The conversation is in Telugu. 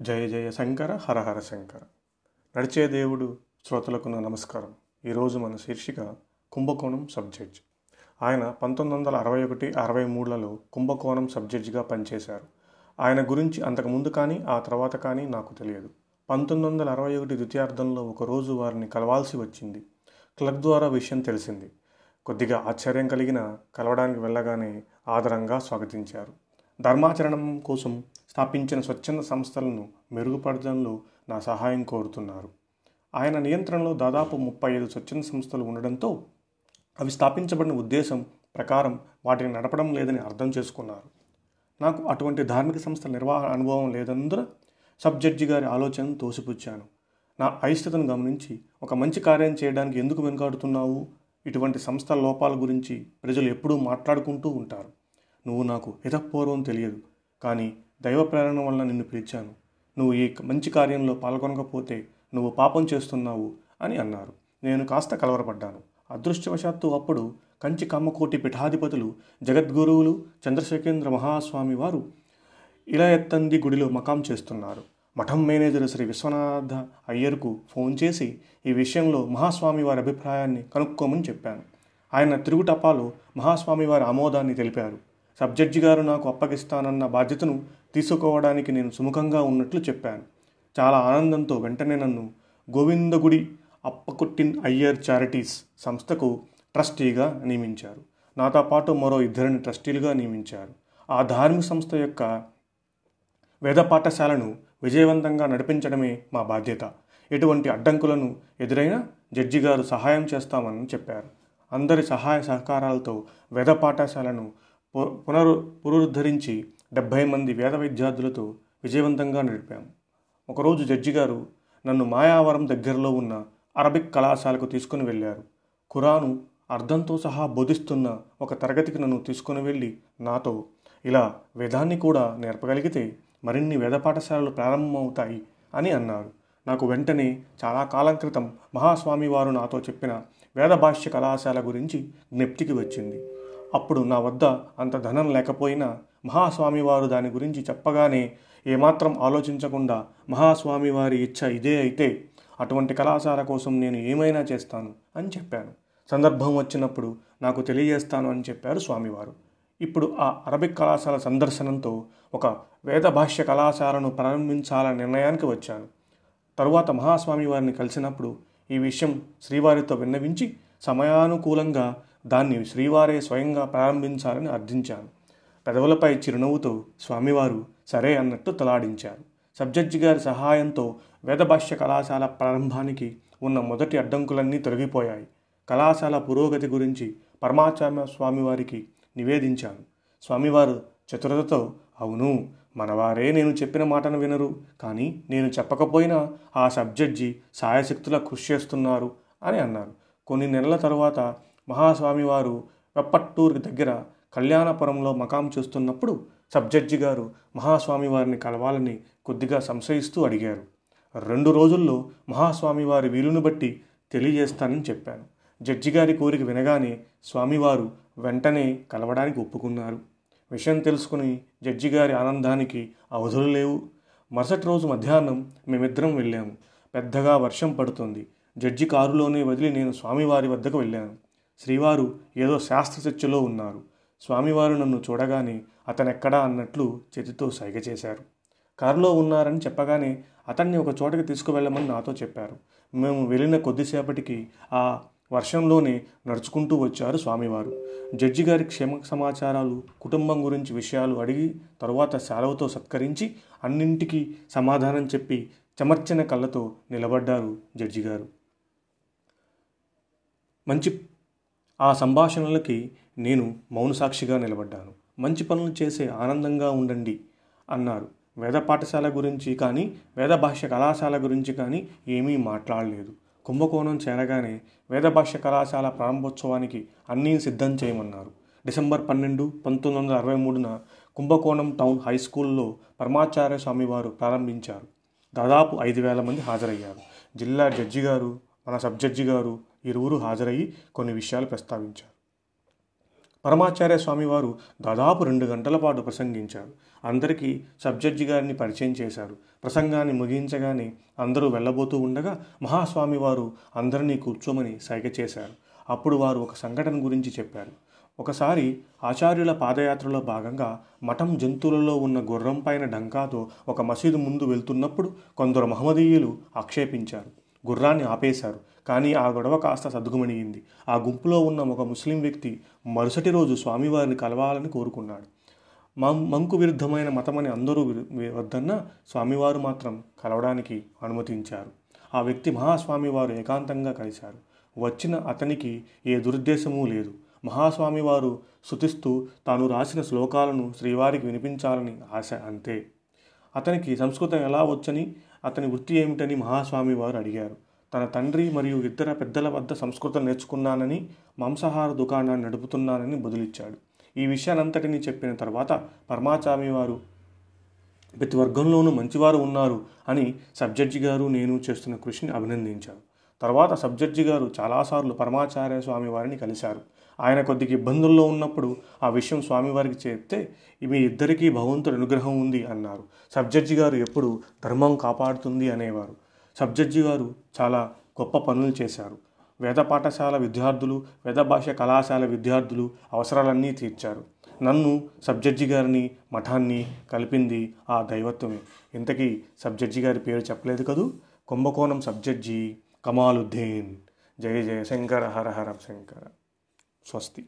జయ జయ శంకర హర హర శంకర. నడిచే దేవుడు శ్రోతలకు నా నమస్కారం. ఈరోజు మన శీర్షిక కుంభకోణం సబ్జడ్జ్. ఆయన పంతొమ్మిది వందల అరవై ఒకటి అరవై మూడులలో కుంభకోణం సబ్జెక్ట్గా పనిచేశారు. ఆయన గురించి అంతకుముందు కానీ ఆ తర్వాత కానీ నాకు తెలియదు. పంతొమ్మిది వందల అరవై ఒకటి ద్వితీయార్థంలో ఒకరోజు వారిని కలవాల్సి వచ్చింది. క్లబ్ ద్వారా విషయం తెలిసింది. కొద్దిగా ఆశ్చర్యం కలిగిన కలవడానికి వెళ్ళగానే ఆదరంగా స్వాగతించారు. ధర్మాచరణం కోసం స్థాపించిన స్వచ్ఛంద సంస్థలను మెరుగుపరచడంలో నా సహాయం కోరుతున్నారు. ఆయన నియంత్రణలో దాదాపు ముప్పై ఐదు స్వచ్ఛంద సంస్థలు ఉండడంతో అవి స్థాపించబడిన ఉద్దేశం ప్రకారం వాటిని నడపడం లేదని అర్థం చేసుకున్నారు. నాకు అటువంటి ధార్మిక సంస్థల నిర్వహణ అనుభవం లేనందున సబ్ జడ్జి గారి ఆలోచనను తోసిపుచ్చాను. నా అయిష్టతను గమనించి ఒక మంచి కార్యం చేయడానికి ఎందుకు వెనుకాడుతున్నావు? ఇటువంటి సంస్థల లోపాల గురించి ప్రజలు ఎప్పుడూ మాట్లాడుకుంటూ ఉంటారు. నువ్వు నాకు హితపూర్వం తెలియదు. కానీ దైవ ప్రేరణ వల్ల నిన్ను పిలిచాను. నువ్వు ఈ మంచి కార్యంలో పాల్గొనకపోతే నువ్వు పాపం చేస్తున్నావు అని అన్నారు. నేను కాస్త కలవరపడ్డాను. అదృష్టవశాత్తు అప్పుడు కంచి కమ్మకోటి పీఠాధిపతులు జగద్గురువులు చంద్రశేఖేంద్ర మహాస్వామి వారు ఇలా ఎత్తంది గుడిలో మకాం చేస్తున్నారు. మఠం మేనేజర్ శ్రీ విశ్వనాథ అయ్యర్కు ఫోన్ చేసి ఈ విషయంలో మహాస్వామి వారి అభిప్రాయాన్ని కనుక్కోమని చెప్పాను. ఆయన తిరుగుటపాలో మహాస్వామి వారి ఆమోదాన్ని తెలిపారు. సబ్జడ్జి గారు నాకు అప్పగిస్తానన్న బాధ్యతను తీసుకోవడానికి నేను సుముఖంగా ఉన్నట్లు చెప్పాను. చాలా ఆనందంతో వెంటనే నన్ను గోవిందగుడి అప్పకొట్టిన్ అయ్యర్ చారిటీస్ సంస్థకు ట్రస్టీగా నియమించారు. నాతో పాటు మరో ఇద్దరిని ట్రస్టీలుగా నియమించారు. ఆ ధార్మిక సంస్థ యొక్క వేద పాఠశాలను విజయవంతంగా నడిపించడమే మా బాధ్యత. ఎటువంటి అడ్డంకులను ఎదురైనా జడ్జి గారు సహాయం చేస్తామని చెప్పారు. అందరి సహాయ సహకారాలతో వేద పాఠశాలను పునరు పునరుద్ధరించి డెబ్భై మంది వేద విద్యార్థులతో విజయవంతంగా నడిపాం. ఒకరోజు జడ్జి గారు నన్ను మాయావరం దగ్గరలో ఉన్న అరబిక్ కళాశాలకు తీసుకుని వెళ్ళారు. ఖురాను అర్థంతో సహా బోధిస్తున్న ఒక తరగతికి నన్ను తీసుకుని వెళ్ళి నాతో ఇలా వేదాన్ని కూడా నేర్పగలిగితే మరిన్ని వేద పాఠశాలలు ప్రారంభమవుతాయి అని అన్నారు. నాకు వెంటనే చాలా కాలం క్రితం మహాస్వామి వారు నాతో చెప్పిన వేద భాష్య కళాశాల గురించి జ్ఞప్తికి వచ్చింది. అప్పుడు నా వద్ద అంత ధనం లేకపోయినా మహాస్వామివారు దాని గురించి చెప్పగానే ఏమాత్రం ఆలోచించకుండా మహాస్వామి వారి ఇచ్చ ఇదే అయితే అటువంటి కళాశాల కోసం నేను ఏమైనా చేస్తాను అని చెప్పాను. సందర్భం వచ్చినప్పుడు నాకు తెలియజేస్తాను అని చెప్పారు స్వామివారు. ఇప్పుడు ఆ అరబిక్ కళాశాల సందర్శనంతో ఒక వేద భాష్య కళాశాలను ప్రారంభించాలనే నిర్ణయానికి వచ్చాను. తరువాత మహాస్వామి వారిని కలిసినప్పుడు ఈ విషయం శ్రీవారితో విన్నవించి సమయానుకూలంగా దాన్ని శ్రీవారే స్వయంగా ప్రారంభించాలని అర్థించాను పెదవులపై చిరునవ్వుతో స్వామివారు సరే అన్నట్టు తలాడించారు. సబ్జడ్జి గారి సహాయంతో వేదభాష్య కళాశాల ప్రారంభానికి ఉన్న మొదటి అడ్డంకులన్నీ తొలగిపోయాయి. కళాశాల పురోగతి గురించి పరమాచార్య స్వామివారికి నివేదించాను స్వామివారు చతురతతో అవును మనవారే నేను చెప్పిన మాటను వినరు. కానీ నేను చెప్పకపోయినా ఆ సబ్జడ్జి సాయశక్తులా కృషి చేస్తున్నారు అని అన్నారు. కొన్ని నెలల తరువాత మహాస్వామివారు వారు దగ్గర కళ్యాణపురంలో మకాం చేస్తున్నప్పుడు సబ్జడ్జి గారు మహాస్వామి వారిని కలవాలని కొద్దిగా సంశయిస్తూ అడిగారు. రెండు రోజుల్లో మహాస్వామి వారి వీలును బట్టి తెలియజేస్తానని చెప్పాను. జడ్జి గారి కోరిక వినగానే స్వామివారు వెంటనే కలవడానికి ఒప్పుకున్నారు. విషయం తెలుసుకుని జడ్జి గారి ఆనందానికి అవధులు లేవు. మరుసటి రోజు మధ్యాహ్నం మేమిద్దరం వెళ్ళాము. పెద్దగా వర్షం పడుతుంది. జడ్జి కారులోనే వదిలి నేను స్వామివారి వద్దకు వెళ్ళాను. శ్రీవారు ఏదో శాస్త్ర చర్చలో ఉన్నారు. స్వామివారు నన్ను చూడగానే అతనెక్కడా అన్నట్లు చేతితో సైగ చేశారు. కారులో ఉన్నారని చెప్పగానే అతన్ని ఒక చోటకి తీసుకువెళ్ళమని నాతో చెప్పారు. మేము వెళ్ళిన కొద్దిసేపటికి ఆ వర్షంలోనే నడుచుకుంటూ వచ్చారు స్వామివారు. జడ్జి గారి క్షేమ సమాచారాలు కుటుంబం గురించి విషయాలు అడిగి తరువాత సెలవుతో సత్కరించి అన్నింటికి సమాధానం చెప్పి చెమర్చిన కళ్ళతో నిలబడ్డారు జడ్జి గారు. మంచి ఆ సంభాషణలకి నేను మౌన సాక్షిగా నిలబడ్డాను. మంచి పనులు చేసే ఆనందంగా ఉండండి అన్నారు. వేద పాఠశాల గురించి కానీ వేద భాష్య కళాశాల గురించి కానీ ఏమీ మాట్లాడలేదు. కుంభకోణం చేరగానే వేద భాష్య కళాశాల ప్రారంభోత్సవానికి అన్నీ సిద్ధం చేయమన్నారు. డిసెంబర్ పన్నెండు పంతొమ్మిది వందల అరవై మూడున కుంభకోణం టౌన్ హై స్కూల్లో పరమాచార్య స్వామి వారు ప్రారంభించారు. దాదాపు ఐదు వేల మంది హాజరయ్యారు. జిల్లా జడ్జి గారు మన సబ్ జడ్జి గారు ఇరువురు హాజరయ్యి కొన్ని విషయాలు ప్రస్తావించారు. పరమాచార్య స్వామివారు దాదాపు రెండు గంటల పాటు ప్రసంగించారు. అందరికీ సబ్జడ్జి గారిని పరిచయం చేశారు. ప్రసంగాన్ని ముగించగానే అందరూ వెళ్ళబోతూ ఉండగా మహాస్వామి వారు అందరినీ కూర్చోమని సైగ చేశారు. అప్పుడు వారు ఒక సంఘటన గురించి చెప్పారు. ఒకసారి ఆచార్యుల పాదయాత్రలో భాగంగా మఠం జంతువులలో ఉన్న గుర్రం పైన డంకాతో ఒక మసీదు ముందు వెళ్తున్నప్పుడు కొందరు మహమ్మదీయులు ఆక్షేపించారు. గుర్రాన్ని ఆపేశారు. కానీ ఆ గొడవ కాస్త సద్దుగుమణిగింది. ఆ గుంపులో ఉన్న ఒక ముస్లిం వ్యక్తి మరుసటి రోజు స్వామివారిని కలవాలని కోరుకున్నాడు. మంకు విరుద్ధమైన మతమని అందరూ వద్దన్న స్వామివారు మాత్రం కలవడానికి అనుమతించారు. ఆ వ్యక్తి మహాస్వామివారు ఏకాంతంగా కలిశారు. వచ్చిన అతనికి ఏ దురుద్దేశమూ లేదు. మహాస్వామివారు శుతిస్తూ తాను రాసిన శ్లోకాలను శ్రీవారికి వినిపించాలని ఆశ అంతే. అతనికి సంస్కృతం ఎలా వచ్చని అతని వృత్తి ఏమిటని మహాస్వామి వారు అడిగారు. తన తండ్రి మరియు ఇద్దరు పెద్దల వద్ద సంస్కృతం నేర్చుకున్నానని మాంసాహార దుకాణాన్ని నడుపుతున్నానని బదులిచ్చాడు. ఈ విషయానంతటిని చెప్పిన తర్వాత పరమాచామి వారు ప్రతి వర్గంలోనూ మంచివారు ఉన్నారు అని సబ్జడ్జి గారు నేను చేస్తున్న కృషిని అభినందించారు. తర్వాత సబ్జడ్జి గారు చాలాసార్లు పరమాచార్య స్వామి వారిని కలిశారు. ఆయన కొద్దిగా ఇబ్బందుల్లో ఉన్నప్పుడు ఆ విషయం స్వామివారికి చెప్తే మీ ఇద్దరికీ భగవంతుడి అనుగ్రహం ఉంది అన్నారు. సబ్జడ్జి గారు ఎప్పుడు ధర్మం కాపాడుతుంది అనేవారు. సబ్జడ్జి గారు చాలా గొప్ప పనులు చేశారు. వేద పాఠశాల విద్యార్థులు వేద భాష కళాశాల విద్యార్థులు అవసరాలన్నీ తీర్చారు. నన్ను సబ్జడ్జి గారిని మఠాన్ని కలిపింది ఆ దైవత్వమే. ఇంతకీ సబ్జడ్జి గారి పేరు చెప్పలేదు కదూ? Kumbakonam sub judge Kamaluddin. జయ జయ శంకర హర హర శంకర. స్వస్తి.